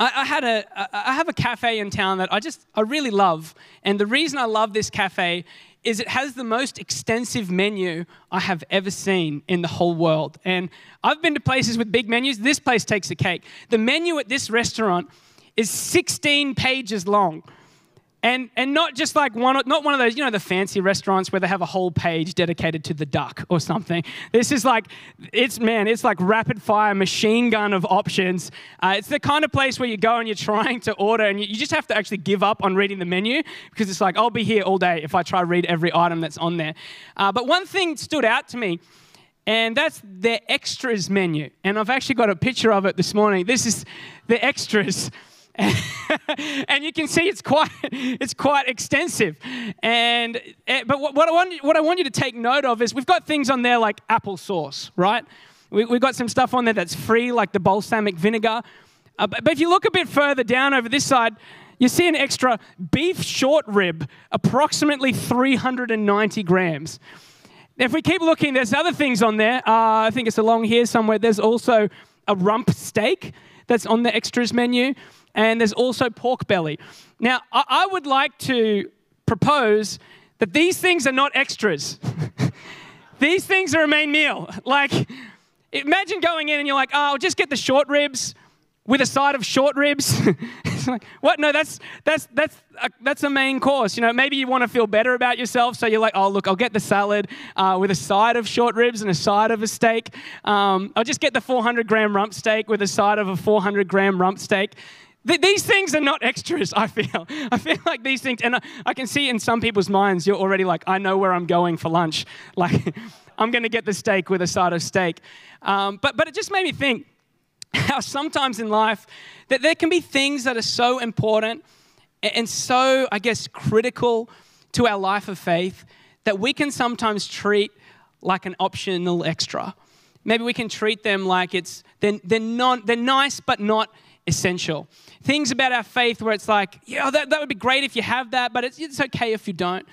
I, I had a, I have a cafe in town that I just, I really love. And the reason I love this cafe is it has the most extensive menu I have ever seen in the whole world. And I've been to places with big menus. This place takes a cake. The menu at this restaurant is 16 pages long. And, and not just like one, not one of those, you know, the fancy restaurants where they have a whole page dedicated to the duck or something. This is like, it's, man, it's like rapid fire machine gun of options. Uh, it's the kind of place where you go and you're trying to order and you, you, just have to actually give up on reading the menu because it's like, I'll be here all day if I try to read every item that's on there. Uh, but one thing stood out to me and that's their extras menu. And I've actually got a picture of it this morning. This is the extras. and you can see it's quite it's quite extensive. And eh, but what I want what I want you to take note of is we've got things on there like applesauce, right? We, have got some stuff on there that's free, like the balsamic vinegar. Uh, but, but if you look a bit further down over this side, you see an extra beef short rib, approximately 390 grams. If we keep looking, there's other things on there. Uh, I think it's along here somewhere. There's also a rump steak that's on the extras menu and there's also pork belly. Now, I, would like to propose that these things are not extras. these things are a main meal. Like, imagine going in and you're like, oh, I'll just get the short ribs with a side of short ribs. like, what? No, that's that's that's a, that's a main course. You know, maybe you want to feel better about yourself, so you're like, oh, look, I'll get the salad uh, with a side of short ribs and a side of a steak. Um, I'll just get the 400 gram rump steak with a side of a 400 gram rump steak. Th- these things are not extras, I feel. I feel like these things, and I, I can see in some people's minds, you're already like, I know where I'm going for lunch. Like, I'm going to get the steak with a side of steak. Um, but, but it just made me think how sometimes in life that there can be things that are so important and so, I guess, critical to our life of faith that we can sometimes treat like an optional extra. Maybe we can treat them like it's they're, they're, not, they're nice but not essential. Things about our faith where it's like, yeah, that, that would be great if you have that, but it's, it's okay if you don't.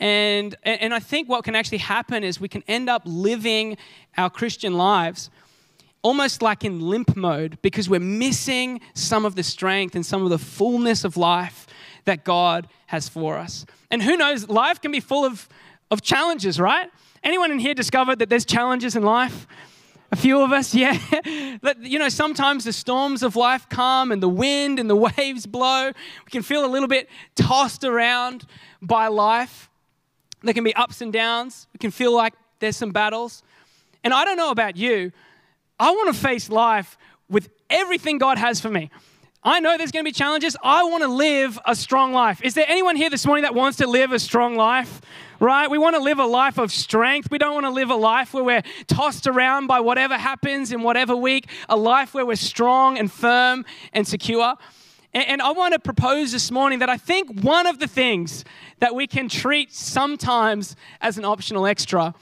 And, and I think what can actually happen is we can end up living our Christian lives almost like in limp mode because we're missing some of the strength and some of the fullness of life that God has for us. And who knows, life can be full of, of challenges, right? Anyone in here discovered that there's challenges in life? A few of us, yeah. but, you know, sometimes the storms of life come and the wind and the waves blow. We can feel a little bit tossed around by life. There can be ups and downs. We can feel like there's some battles. And I don't know about you, I want to face life with everything God has for me. I know there's going to be challenges. I want to live a strong life. Is there anyone here this morning that wants to live a strong life? right? We want to live a life of strength. We don't want to live a life where we're tossed around by whatever happens in whatever week, a life where we're strong and firm and secure. And I want to propose this morning that I think one of the things that we can treat sometimes as an optional extra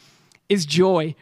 is joy.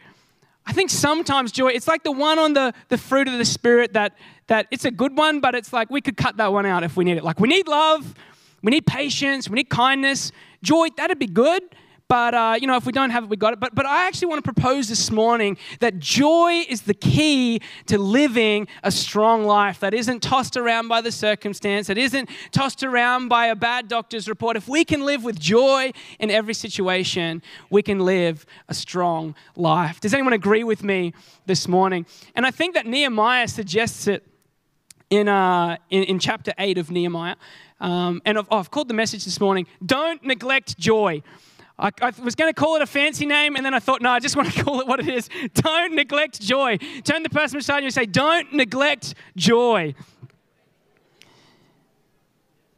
I think sometimes joy, it's like the one on the, the fruit of the Spirit that, that it's a good one, but it's like we could cut that one out if we need it. Like we need love, we need patience, we need kindness. Joy, that'd be good. But, uh, you know, if we don't have it, we got it. But, but I actually want to propose this morning that joy is the key to living a strong life that isn't tossed around by the circumstance, that isn't tossed around by a bad doctor's report. If we can live with joy in every situation, we can live a strong life. Does anyone agree with me this morning? And I think that Nehemiah suggests it in, uh, in, in chapter 8 of Nehemiah. Um, and I've, oh, I've called the message this morning, Don't Neglect Joy. I, I was going to call it a fancy name, and then I thought, no, I just want to call it what it is. Don't neglect joy. Turn the person beside you and say, don't neglect joy.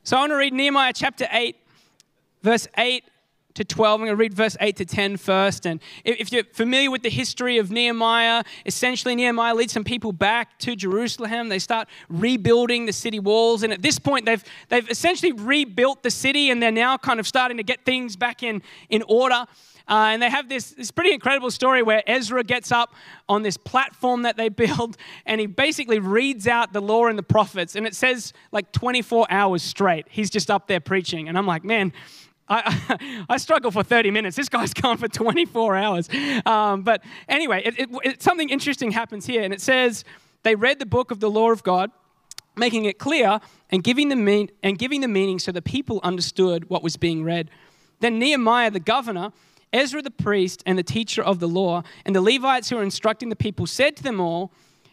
So I want to read Nehemiah chapter 8, verse 8 to 12. I'm going to read verse 8 to 10 first. And if you're familiar with the history of Nehemiah, essentially Nehemiah leads some people back to Jerusalem. They start rebuilding the city walls. And at this point, they've, they've essentially rebuilt the city and they're now kind of starting to get things back in, in order. Uh, and they have this, this pretty incredible story where Ezra gets up on this platform that they build and he basically reads out the law and the prophets. And it says like 24 hours straight. He's just up there preaching. And I'm like, man, I, I struggle for 30 minutes. This guy's gone for 24 hours. Um, but anyway, it, it, it, something interesting happens here, and it says they read the book of the law of God. making it clear and giving the mean, and giving the meaning so the people understood what was being read. Then Nehemiah the governor, Ezra the priest and the teacher of the law, and the Levites who were instructing the people said to them all,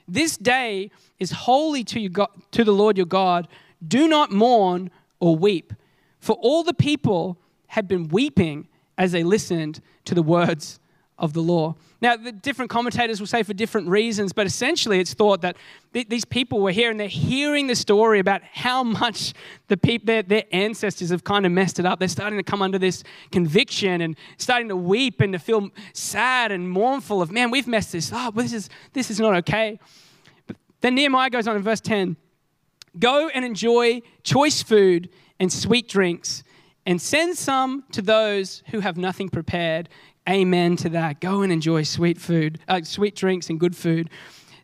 "This day is holy to you to the Lord your God. Do not mourn or weep." For all the people had been weeping as they listened to the words of the law. Now, the different commentators will say for different reasons, but essentially it's thought that th- these people were here and they're hearing the story about how much the peop- their, their ancestors have kind of messed it up. They're starting to come under this conviction and starting to weep and to feel sad and mournful of, man, we've messed this up. This is, this is not okay. But then Nehemiah goes on in verse 10 Go and enjoy choice food and sweet drinks and send some to those who have nothing prepared Amen to that. Go and enjoy sweet food, uh, sweet drinks, and good food.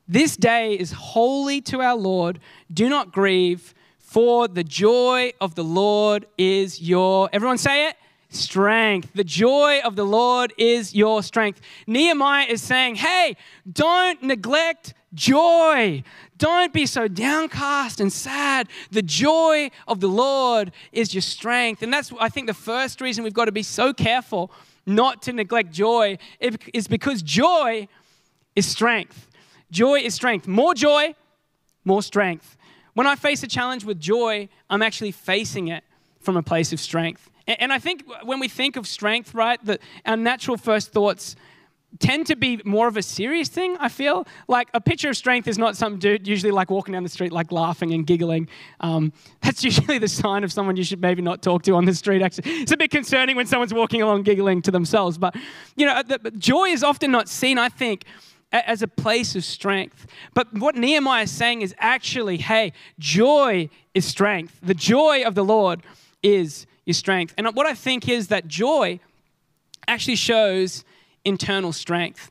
This day is holy to our Lord. Do not grieve, for the joy of the Lord is your. Everyone say it strength. The joy of the Lord is your strength. Nehemiah is saying, hey, don't neglect joy. Don't be so downcast and sad. The joy of the Lord is your strength. And that's, I think, the first reason we've got to be so careful not to neglect joy is because joy is strength. Joy is strength. More joy, more strength. When I face a challenge with joy, I'm actually facing it from a place of strength. And I think when we think of strength, right, that our natural first thoughts tend to be more of a serious thing, I feel. Like a picture of strength is not some dude usually like walking down the street like laughing and giggling. Um, that's usually the sign of someone you should maybe not talk to on the street, actually. It's a bit concerning when someone's walking along giggling to themselves. But, you know, the, joy is often not seen, I think, as a place of strength. But what Nehemiah is saying is actually, hey, joy is strength. The joy of the Lord is your strength. And what I think is that joy actually shows internal strength.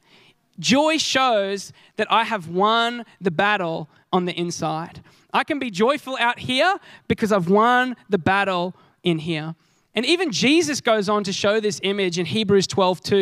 Joy shows that I have won the battle on the inside. I can be joyful out here because I've won the battle in here. And even Jesus goes on to show this image in Hebrews 12 2.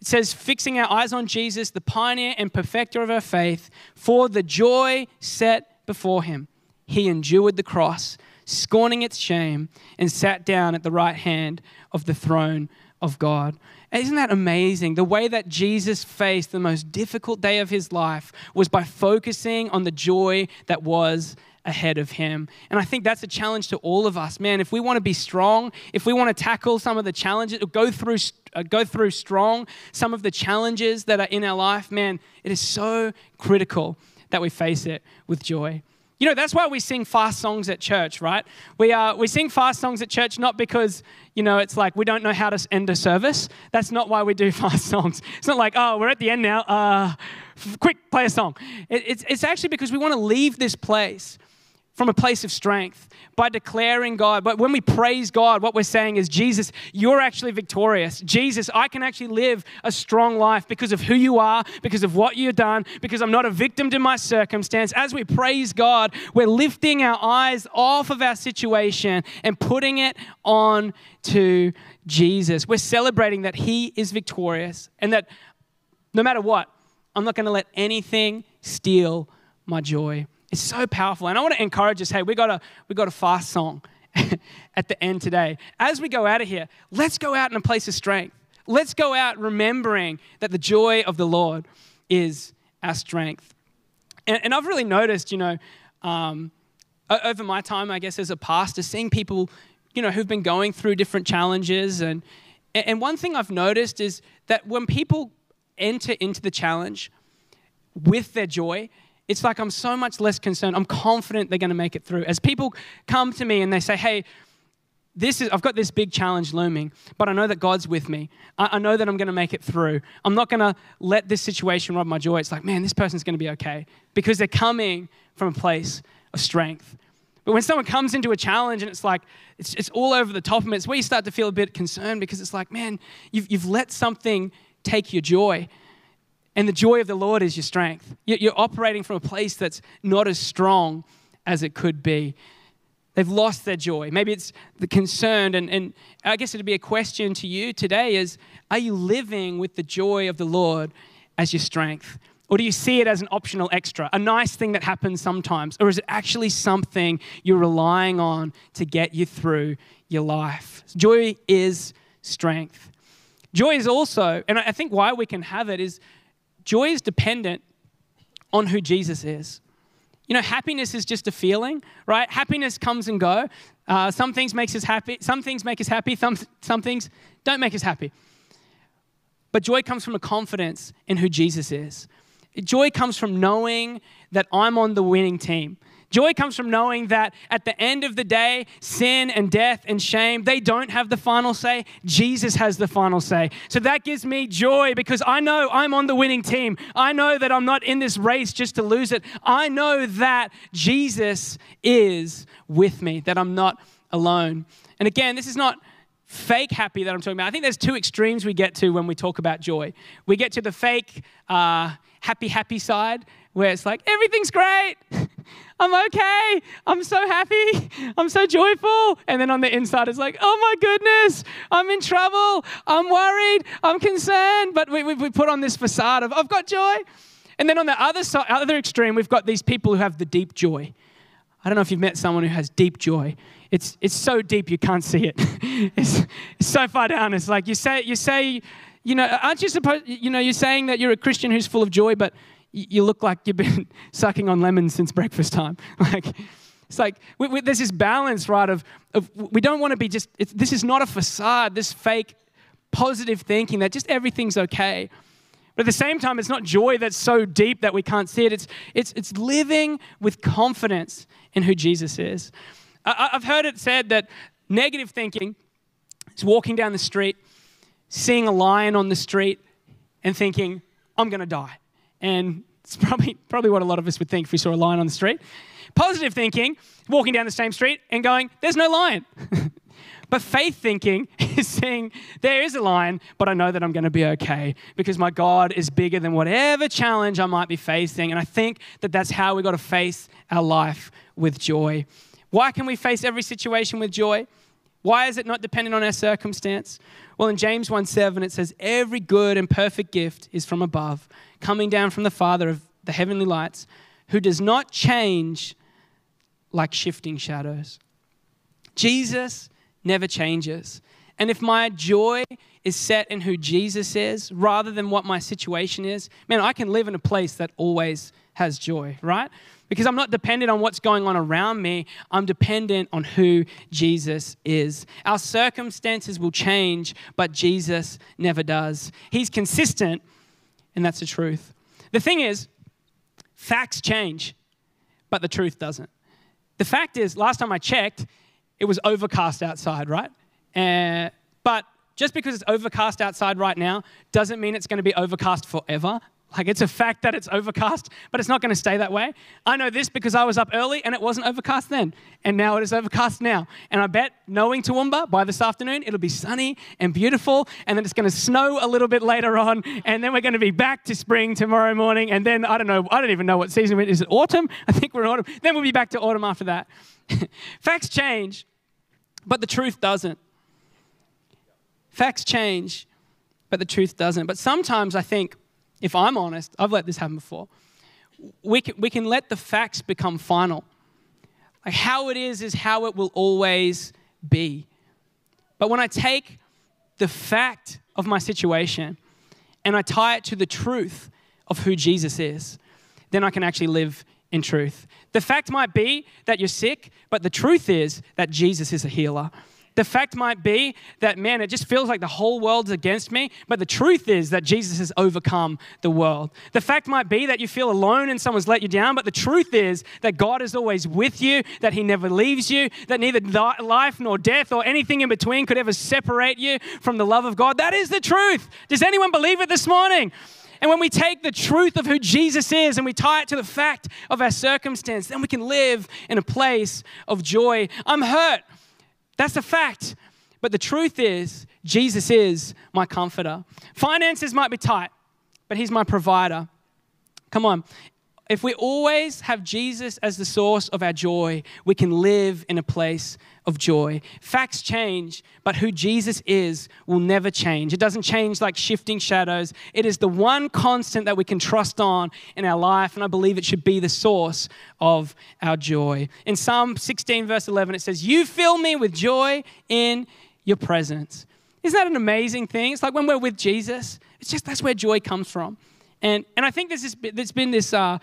It says, fixing our eyes on Jesus, the pioneer and perfecter of our faith, for the joy set before him, he endured the cross, scorning its shame, and sat down at the right hand of the throne of God. Isn't that amazing? The way that Jesus faced the most difficult day of his life was by focusing on the joy that was ahead of him. And I think that's a challenge to all of us. Man, if we want to be strong, if we want to tackle some of the challenges, go through uh, go through strong some of the challenges that are in our life, man, it is so critical that we face it with joy. You know, that's why we sing fast songs at church, right? We, uh, we sing fast songs at church not because, you know, it's like we don't know how to end a service. That's not why we do fast songs. It's not like, oh, we're at the end now. Uh, quick, play a song. It, it's, it's actually because we want to leave this place from a place of strength by declaring God. But when we praise God, what we're saying is, Jesus, you're actually victorious. Jesus, I can actually live a strong life because of who you are, because of what you've done, because I'm not a victim to my circumstance. As we praise God, we're lifting our eyes off of our situation and putting it on to Jesus. We're celebrating that He is victorious and that no matter what, I'm not going to let anything steal my joy. It's so powerful. And I want to encourage us hey, we got a, we got a fast song at the end today. As we go out of here, let's go out in a place of strength. Let's go out remembering that the joy of the Lord is our strength. And, and I've really noticed, you know, um, over my time, I guess, as a pastor, seeing people, you know, who've been going through different challenges. And, and one thing I've noticed is that when people enter into the challenge with their joy, it's like I'm so much less concerned. I'm confident they're going to make it through. As people come to me and they say, hey, this is, I've got this big challenge looming, but I know that God's with me. I, I know that I'm going to make it through. I'm not going to let this situation rob my joy. It's like, man, this person's going to be okay because they're coming from a place of strength. But when someone comes into a challenge and it's like, it's, it's all over the top of them, it's where you start to feel a bit concerned because it's like, man, you've, you've let something take your joy. And the joy of the Lord is your strength. You're operating from a place that's not as strong as it could be. They've lost their joy. Maybe it's the concern. And, and I guess it'd be a question to you today is, are you living with the joy of the Lord as your strength? Or do you see it as an optional extra, a nice thing that happens sometimes? Or is it actually something you're relying on to get you through your life? Joy is strength. Joy is also, and I think why we can have it is joy is dependent on who Jesus is. You know, happiness is just a feeling, right? Happiness comes and go. Uh, some things makes us happy. Some things make us happy. Some, some things don't make us happy. But joy comes from a confidence in who Jesus is. Joy comes from knowing that I'm on the winning team. Joy comes from knowing that at the end of the day, sin and death and shame, they don't have the final say. Jesus has the final say. So that gives me joy because I know I'm on the winning team. I know that I'm not in this race just to lose it. I know that Jesus is with me, that I'm not alone. And again, this is not fake happy that I'm talking about. I think there's two extremes we get to when we talk about joy. We get to the fake uh, happy, happy side where it's like, everything's great. I'm okay. I'm so happy. I'm so joyful. And then on the inside, it's like, oh my goodness, I'm in trouble. I'm worried. I'm concerned. But we, we, we put on this facade of, I've got joy. And then on the other side, other extreme, we've got these people who have the deep joy. I don't know if you've met someone who has deep joy. It's, it's so deep you can't see it. it's, it's so far down. It's like you say, you say, you know, aren't you supposed, you know, you're saying that you're a Christian who's full of joy, but you look like you've been sucking on lemons since breakfast time. Like, it's like we, we, there's this balance, right? Of, of we don't want to be just. this is not a facade. This fake positive thinking that just everything's okay. But at the same time, it's not joy that's so deep that we can't see it. It's it's it's living with confidence in who Jesus is. I, I've heard it said that negative thinking is walking down the street, seeing a lion on the street, and thinking, "I'm going to die." And it's probably, probably what a lot of us would think if we saw a lion on the street. Positive thinking, walking down the same street and going, there's no lion. but faith thinking is saying, there is a lion, but I know that I'm going to be okay because my God is bigger than whatever challenge I might be facing. And I think that that's how we've got to face our life with joy. Why can we face every situation with joy? Why is it not dependent on our circumstance? Well, in James 1 7, it says, Every good and perfect gift is from above, coming down from the Father of the heavenly lights, who does not change like shifting shadows. Jesus never changes. And if my joy is set in who Jesus is rather than what my situation is, man, I can live in a place that always has joy, right? Because I'm not dependent on what's going on around me, I'm dependent on who Jesus is. Our circumstances will change, but Jesus never does. He's consistent, and that's the truth. The thing is, facts change, but the truth doesn't. The fact is, last time I checked, it was overcast outside, right? Uh, but just because it's overcast outside right now doesn't mean it's going to be overcast forever. Like it's a fact that it's overcast, but it's not going to stay that way. I know this because I was up early and it wasn't overcast then. And now it is overcast now. And I bet knowing Toowoomba by this afternoon, it'll be sunny and beautiful. And then it's going to snow a little bit later on. And then we're going to be back to spring tomorrow morning. And then I don't know, I don't even know what season it is. It autumn? I think we're in autumn. Then we'll be back to autumn after that. Facts change, but the truth doesn't. Facts change, but the truth doesn't. But sometimes I think, if I'm honest, I've let this happen before. We can, we can let the facts become final. Like how it is, is how it will always be. But when I take the fact of my situation and I tie it to the truth of who Jesus is, then I can actually live in truth. The fact might be that you're sick, but the truth is that Jesus is a healer. The fact might be that, man, it just feels like the whole world's against me, but the truth is that Jesus has overcome the world. The fact might be that you feel alone and someone's let you down, but the truth is that God is always with you, that He never leaves you, that neither life nor death or anything in between could ever separate you from the love of God. That is the truth. Does anyone believe it this morning? And when we take the truth of who Jesus is and we tie it to the fact of our circumstance, then we can live in a place of joy. I'm hurt. That's a fact. But the truth is, Jesus is my comforter. Finances might be tight, but He's my provider. Come on. If we always have Jesus as the source of our joy, we can live in a place of joy. Facts change, but who Jesus is will never change. It doesn't change like shifting shadows. It is the one constant that we can trust on in our life, and I believe it should be the source of our joy. In Psalm 16, verse 11, it says, You fill me with joy in your presence. Isn't that an amazing thing? It's like when we're with Jesus, it's just that's where joy comes from. And, and I think there's, this, there's been this, uh,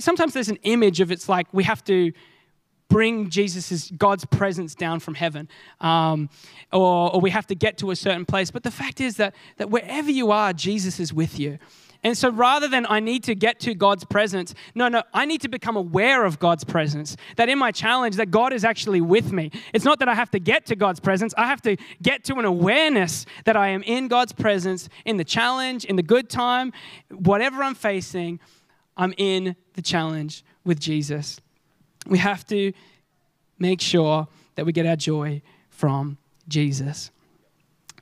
sometimes there's an image of it's like we have to bring Jesus' God's presence down from heaven, um, or, or we have to get to a certain place. But the fact is that, that wherever you are, Jesus is with you. And so rather than I need to get to God's presence, no, no, I need to become aware of God's presence. That in my challenge, that God is actually with me. It's not that I have to get to God's presence, I have to get to an awareness that I am in God's presence in the challenge, in the good time, whatever I'm facing, I'm in the challenge with Jesus. We have to make sure that we get our joy from Jesus.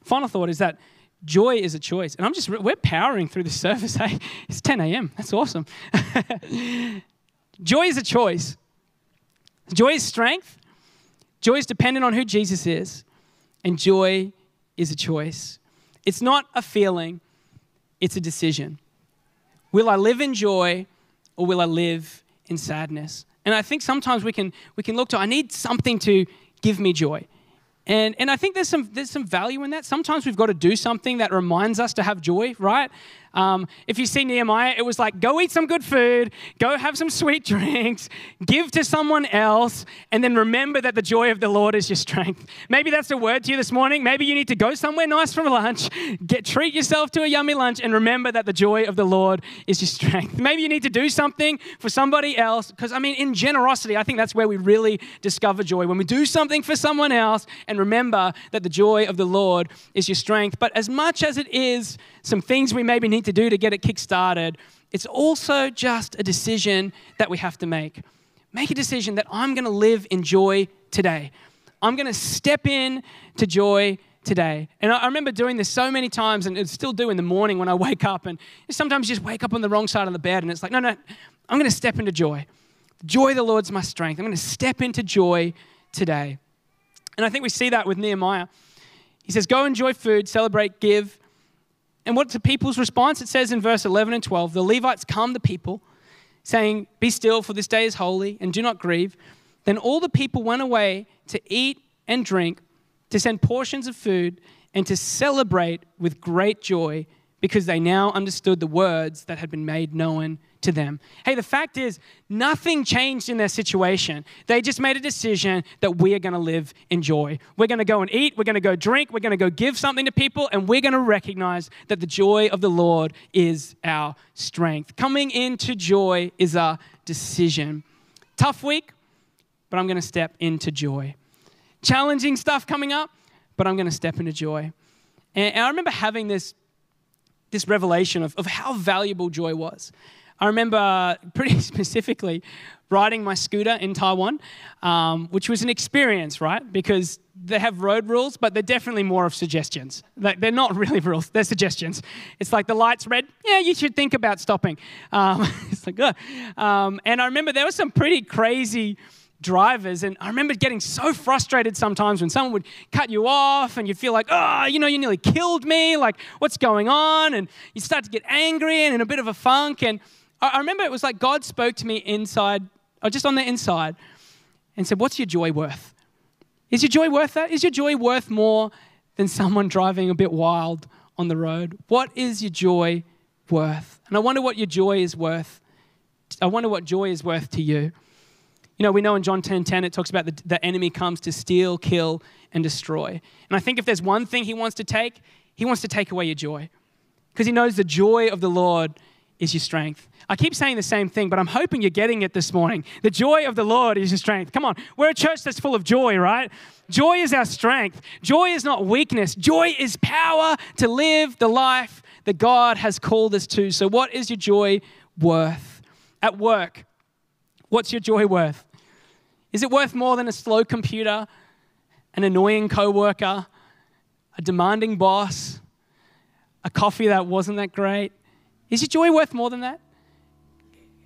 Final thought is that Joy is a choice. And I'm just, we're powering through the service. Hey, it's 10 a.m. That's awesome. Joy is a choice. Joy is strength. Joy is dependent on who Jesus is. And joy is a choice. It's not a feeling, it's a decision. Will I live in joy or will I live in sadness? And I think sometimes we can, we can look to, I need something to give me joy. And, and I think there's some, there's some value in that. Sometimes we've got to do something that reminds us to have joy, right? Um, if you see Nehemiah, it was like, go eat some good food, go have some sweet drinks, give to someone else, and then remember that the joy of the Lord is your strength. Maybe that's a word to you this morning. Maybe you need to go somewhere nice for lunch, get, treat yourself to a yummy lunch, and remember that the joy of the Lord is your strength. Maybe you need to do something for somebody else, because I mean, in generosity, I think that's where we really discover joy. When we do something for someone else and remember that the joy of the Lord is your strength. But as much as it is some things we maybe need to do to get it kick-started. It's also just a decision that we have to make. Make a decision that I'm going to live in joy today. I'm going to step in to joy today. And I remember doing this so many times, and still do in the morning when I wake up. And sometimes just wake up on the wrong side of the bed, and it's like, no, no, I'm going to step into joy. Joy of the Lord's my strength. I'm going to step into joy today. And I think we see that with Nehemiah. He says, Go enjoy food, celebrate, give, and what's the people's response? It says in verse 11 and 12 the Levites come to the people, saying, Be still, for this day is holy, and do not grieve. Then all the people went away to eat and drink, to send portions of food, and to celebrate with great joy because they now understood the words that had been made known to them. Hey, the fact is, nothing changed in their situation. They just made a decision that we are going to live in joy. We're going to go and eat, we're going to go drink, we're going to go give something to people, and we're going to recognize that the joy of the Lord is our strength. Coming into joy is a decision. Tough week, but I'm going to step into joy. Challenging stuff coming up, but I'm going to step into joy. And, I remember having this this revelation of, of how valuable joy was. I remember pretty specifically riding my scooter in Taiwan, um, which was an experience, right? Because they have road rules, but they're definitely more of suggestions. Like, they're not really rules, they're suggestions. It's like the light's red, yeah, you should think about stopping. Um, it's like, um, and I remember there were some pretty crazy drivers. And I remember getting so frustrated sometimes when someone would cut you off and you'd feel like, oh, you know, you nearly killed me. Like, what's going on? And you start to get angry and in a bit of a funk. And I remember it was like God spoke to me inside, or just on the inside, and said, What's your joy worth? Is your joy worth that? Is your joy worth more than someone driving a bit wild on the road? What is your joy worth? And I wonder what your joy is worth. I wonder what joy is worth to you. You know, we know in John 10 10, it talks about the, the enemy comes to steal, kill, and destroy. And I think if there's one thing he wants to take, he wants to take away your joy. Because he knows the joy of the Lord is your strength. I keep saying the same thing, but I'm hoping you're getting it this morning. The joy of the Lord is your strength. Come on, we're a church that's full of joy, right? Joy is our strength. Joy is not weakness. Joy is power to live the life that God has called us to. So, what is your joy worth? At work, what's your joy worth? Is it worth more than a slow computer, an annoying coworker, a demanding boss, a coffee that wasn't that great? Is your joy worth more than that?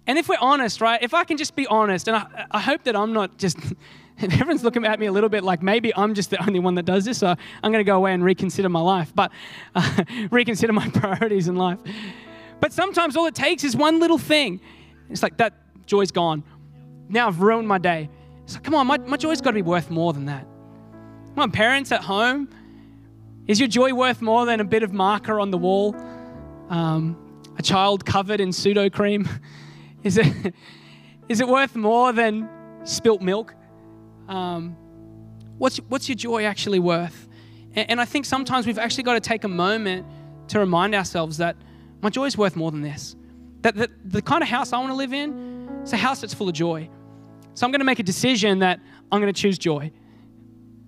And if we're honest, right, if I can just be honest, and I, I hope that I'm not just, everyone's looking at me a little bit like maybe I'm just the only one that does this, so I'm going to go away and reconsider my life, but uh, reconsider my priorities in life. But sometimes all it takes is one little thing. It's like that joy's gone. Now I've ruined my day. Like, come on, my, my joy's got to be worth more than that. On, parents at home, is your joy worth more than a bit of marker on the wall? Um, a child covered in Sudocrem? Is it, is it worth more than spilt milk? Um, what's, what's your joy actually worth? And, and I think sometimes we've actually got to take a moment to remind ourselves that my joy is worth more than this. That the, the kind of house I want to live in is a house that's full of joy. So I'm going to make a decision that I'm going to choose joy.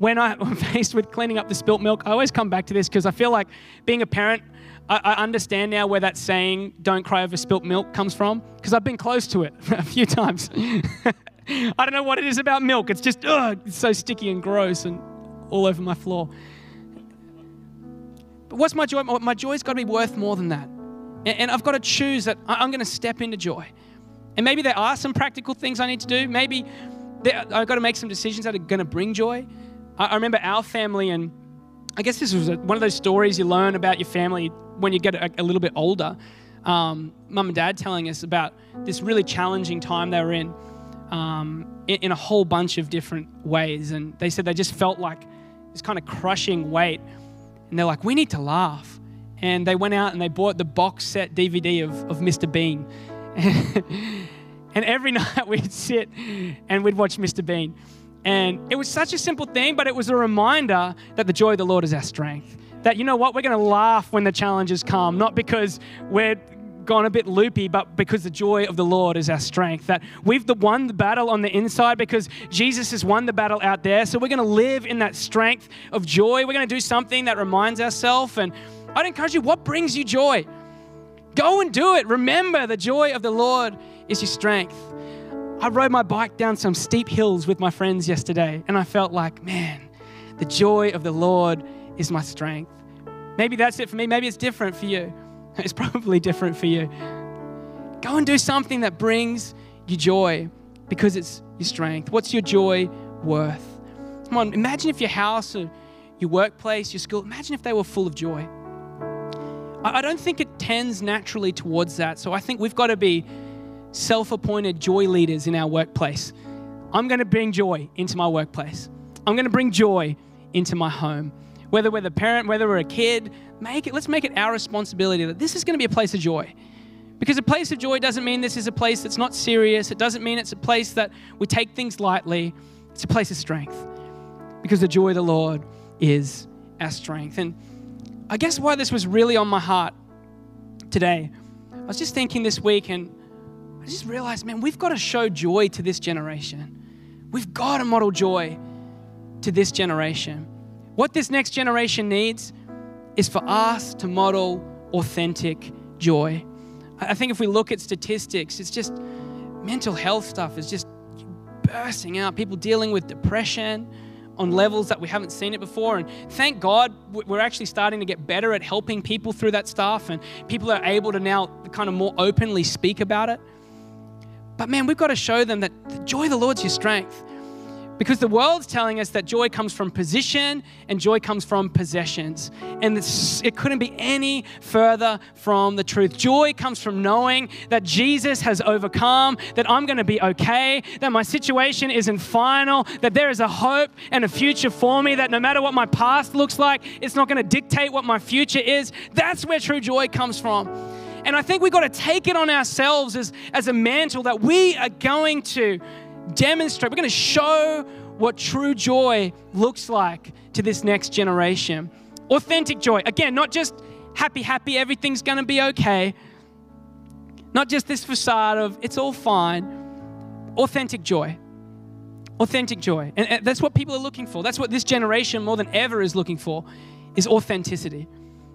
When I'm faced with cleaning up the spilt milk, I always come back to this because I feel like being a parent, I, I understand now where that saying, don't cry over spilt milk, comes from because I've been close to it a few times. I don't know what it is about milk. It's just, ugh, it's so sticky and gross and all over my floor. But what's my joy? My joy's got to be worth more than that. And I've got to choose that I'm going to step into joy. And maybe there are some practical things I need to do. Maybe I've got to make some decisions that are going to bring joy. I remember our family, and I guess this was one of those stories you learn about your family when you get a, a little bit older. Um, Mum and Dad telling us about this really challenging time they were in, um, in, in a whole bunch of different ways. And they said they just felt like this kind of crushing weight. And they're like, we need to laugh and they went out and they bought the box set DVD of, of Mr. Bean. and every night we'd sit and we'd watch Mr. Bean. And it was such a simple thing, but it was a reminder that the joy of the Lord is our strength. That, you know what, we're going to laugh when the challenges come, not because we're gone a bit loopy, but because the joy of the Lord is our strength. That we've won the battle on the inside because Jesus has won the battle out there. So we're going to live in that strength of joy. We're going to do something that reminds ourselves and I'd encourage you, what brings you joy? Go and do it. Remember, the joy of the Lord is your strength. I rode my bike down some steep hills with my friends yesterday, and I felt like, man, the joy of the Lord is my strength. Maybe that's it for me. Maybe it's different for you. It's probably different for you. Go and do something that brings you joy because it's your strength. What's your joy worth? Come on, imagine if your house or your workplace, your school, imagine if they were full of joy. I don't think it tends naturally towards that. So I think we've got to be self appointed joy leaders in our workplace. I'm going to bring joy into my workplace. I'm going to bring joy into my home. Whether we're the parent, whether we're a kid, make it, let's make it our responsibility that this is going to be a place of joy. Because a place of joy doesn't mean this is a place that's not serious. It doesn't mean it's a place that we take things lightly. It's a place of strength. Because the joy of the Lord is our strength. And I guess why this was really on my heart today. I was just thinking this week and I just realized, man, we've got to show joy to this generation. We've got to model joy to this generation. What this next generation needs is for us to model authentic joy. I think if we look at statistics, it's just mental health stuff is just bursting out. People dealing with depression, on levels that we haven't seen it before. And thank God we're actually starting to get better at helping people through that stuff, and people are able to now kind of more openly speak about it. But man, we've got to show them that the joy of the Lord's your strength. Because the world's telling us that joy comes from position and joy comes from possessions. And it couldn't be any further from the truth. Joy comes from knowing that Jesus has overcome, that I'm going to be okay, that my situation isn't final, that there is a hope and a future for me, that no matter what my past looks like, it's not going to dictate what my future is. That's where true joy comes from. And I think we've got to take it on ourselves as, as a mantle that we are going to demonstrate, we're going to show what true joy looks like to this next generation. Authentic joy. Again, not just happy, happy, everything's going to be okay. Not just this facade of it's all fine. Authentic joy. Authentic joy. And, and that's what people are looking for. That's what this generation more than ever is looking for is authenticity.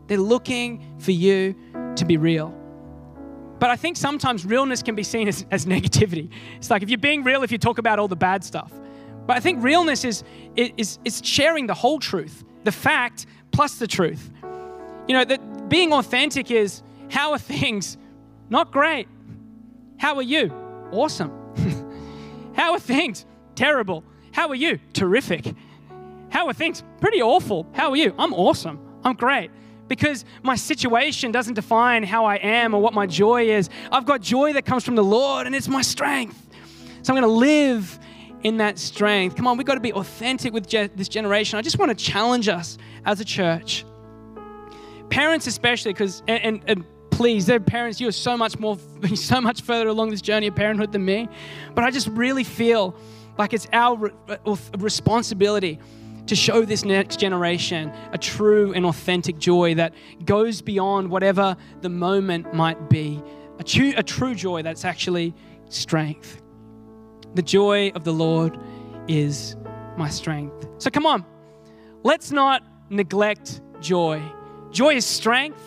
They're looking for you to be real. But I think sometimes realness can be seen as, as negativity. It's like if you're being real, if you talk about all the bad stuff. But I think realness is, is, is sharing the whole truth, the fact plus the truth. You know, that being authentic is how are things not great? How are you? Awesome. How are things? Terrible. How are you? Terrific. How are things? Pretty awful. How are you? I'm awesome. I'm great. Because my situation doesn't define how I am or what my joy is. I've got joy that comes from the Lord and it's my strength. So I'm going to live in that strength. Come on, we've got to be authentic with ge- this generation. I just want to challenge us as a church. Parents, especially, because, and, and, and please, their parents, you are so much more, so much further along this journey of parenthood than me. But I just really feel like it's our re- uh, responsibility to show this next generation a true and authentic joy that goes beyond whatever the moment might be. A true, a true joy that's actually strength. The joy of the Lord is my strength. So come on, let's not neglect joy. Joy is strength.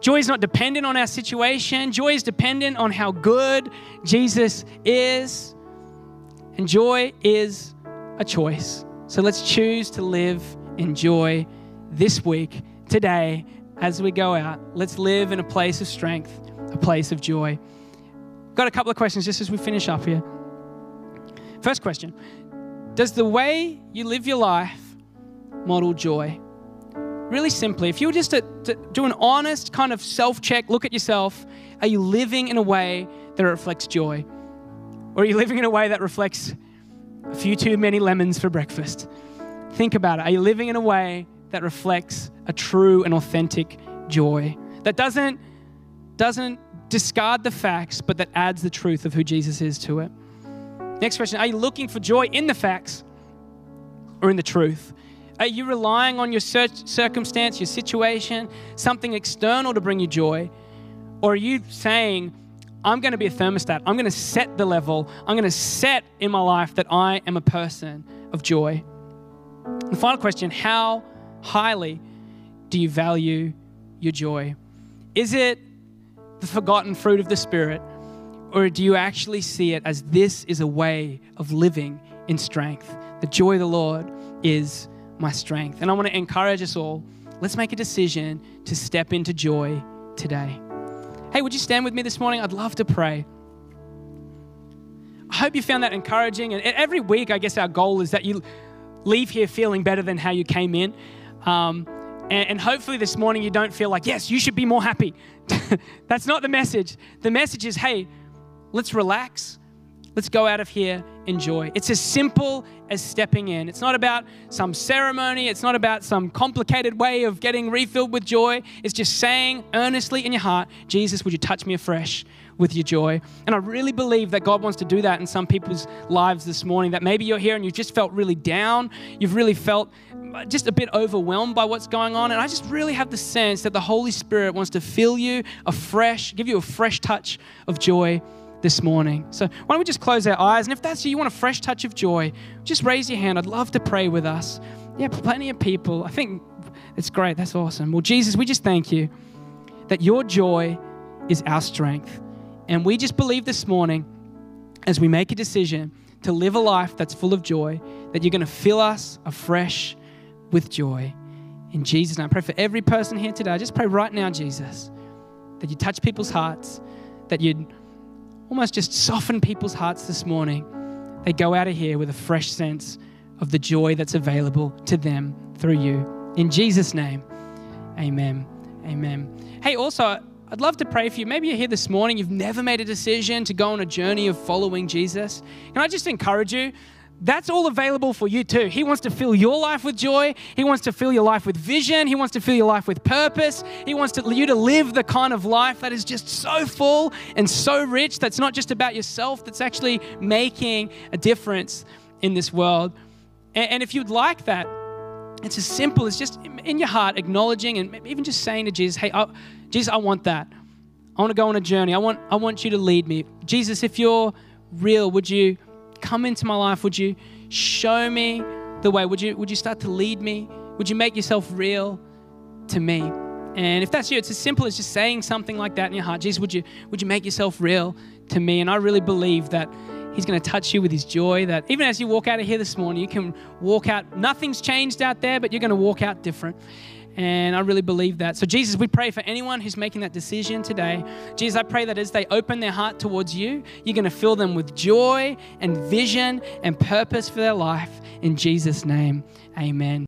Joy is not dependent on our situation. Joy is dependent on how good Jesus is. And joy is a choice. So let's choose to live in joy this week, today, as we go out. Let's live in a place of strength, a place of joy. Got a couple of questions just as we finish up here. First question Does the way you live your life model joy? Really simply, if you were just to, to do an honest kind of self check, look at yourself, are you living in a way that reflects joy? Or are you living in a way that reflects a few too many lemons for breakfast? Think about it. Are you living in a way that reflects a true and authentic joy? That doesn't, doesn't discard the facts, but that adds the truth of who Jesus is to it. Next question Are you looking for joy in the facts or in the truth? Are you relying on your circumstance, your situation, something external to bring you joy? Or are you saying, I'm going to be a thermostat. I'm going to set the level. I'm going to set in my life that I am a person of joy. The final question How highly do you value your joy? Is it the forgotten fruit of the Spirit? Or do you actually see it as this is a way of living in strength? The joy of the Lord is my strength. And I want to encourage us all let's make a decision to step into joy today. Hey, would you stand with me this morning? I'd love to pray. I hope you found that encouraging. And every week, I guess our goal is that you leave here feeling better than how you came in. Um, and, and hopefully, this morning, you don't feel like, yes, you should be more happy. That's not the message. The message is, hey, Let's relax. Let's go out of here in joy. It's as simple as stepping in. It's not about some ceremony, it's not about some complicated way of getting refilled with joy. It's just saying earnestly in your heart, Jesus, would you touch me afresh with your joy? And I really believe that God wants to do that in some people's lives this morning. That maybe you're here and you've just felt really down, you've really felt uh, just a bit overwhelmed by what's going on. And I just really have the sense that the Holy Spirit wants to fill you afresh, give you a fresh touch of joy this morning. So, why don't we just close our eyes? And if that's you, you want a fresh touch of joy, just raise your hand. I'd love to pray with us. Yeah, plenty of people. I think it's great. That's awesome. Well, Jesus, we just thank you that your joy is our strength. And we just believe this morning, as we make a decision to live a life that's full of joy, that you're going to fill us afresh with joy. In Jesus' name, I pray for every person here today. I just pray right now, Jesus, that you touch people's hearts, that you'd almost just soften people's hearts this morning. They go out of here with a fresh sense of the joy that's available to them through you. In Jesus' name, amen. Amen. Hey, also, I'd love to pray for you. Maybe you're here this morning, you've never made a decision to go on a journey of following Jesus. Can I just encourage you? That's all available for you too. He wants to fill your life with joy. He wants to fill your life with vision. He wants to fill your life with purpose. He wants to, you to live the kind of life that is just so full and so rich that's not just about yourself, that's actually making a difference in this world. And, and if you'd like that, it's as simple as just in your heart acknowledging and even just saying to Jesus, hey, I, Jesus, I want that. I want to go on a journey. I want, I want you to lead me. Jesus, if you're real, would you come into my life? Would you show me the way? Would you, would you start to lead me? Would you make yourself real to me? And if that's you, it's as simple as just saying something like that in your heart. Jesus, would you, would you make yourself real to me? And I really believe that He's going to touch you with His joy. That even as you walk out of here this morning, you can walk out, nothing's changed out there, but you're going to walk out different. And I really believe that. So, Jesus, we pray for anyone who's making that decision today. Jesus, I pray that as they open their heart towards you, you're going to fill them with joy and vision and purpose for their life. In Jesus' name, amen.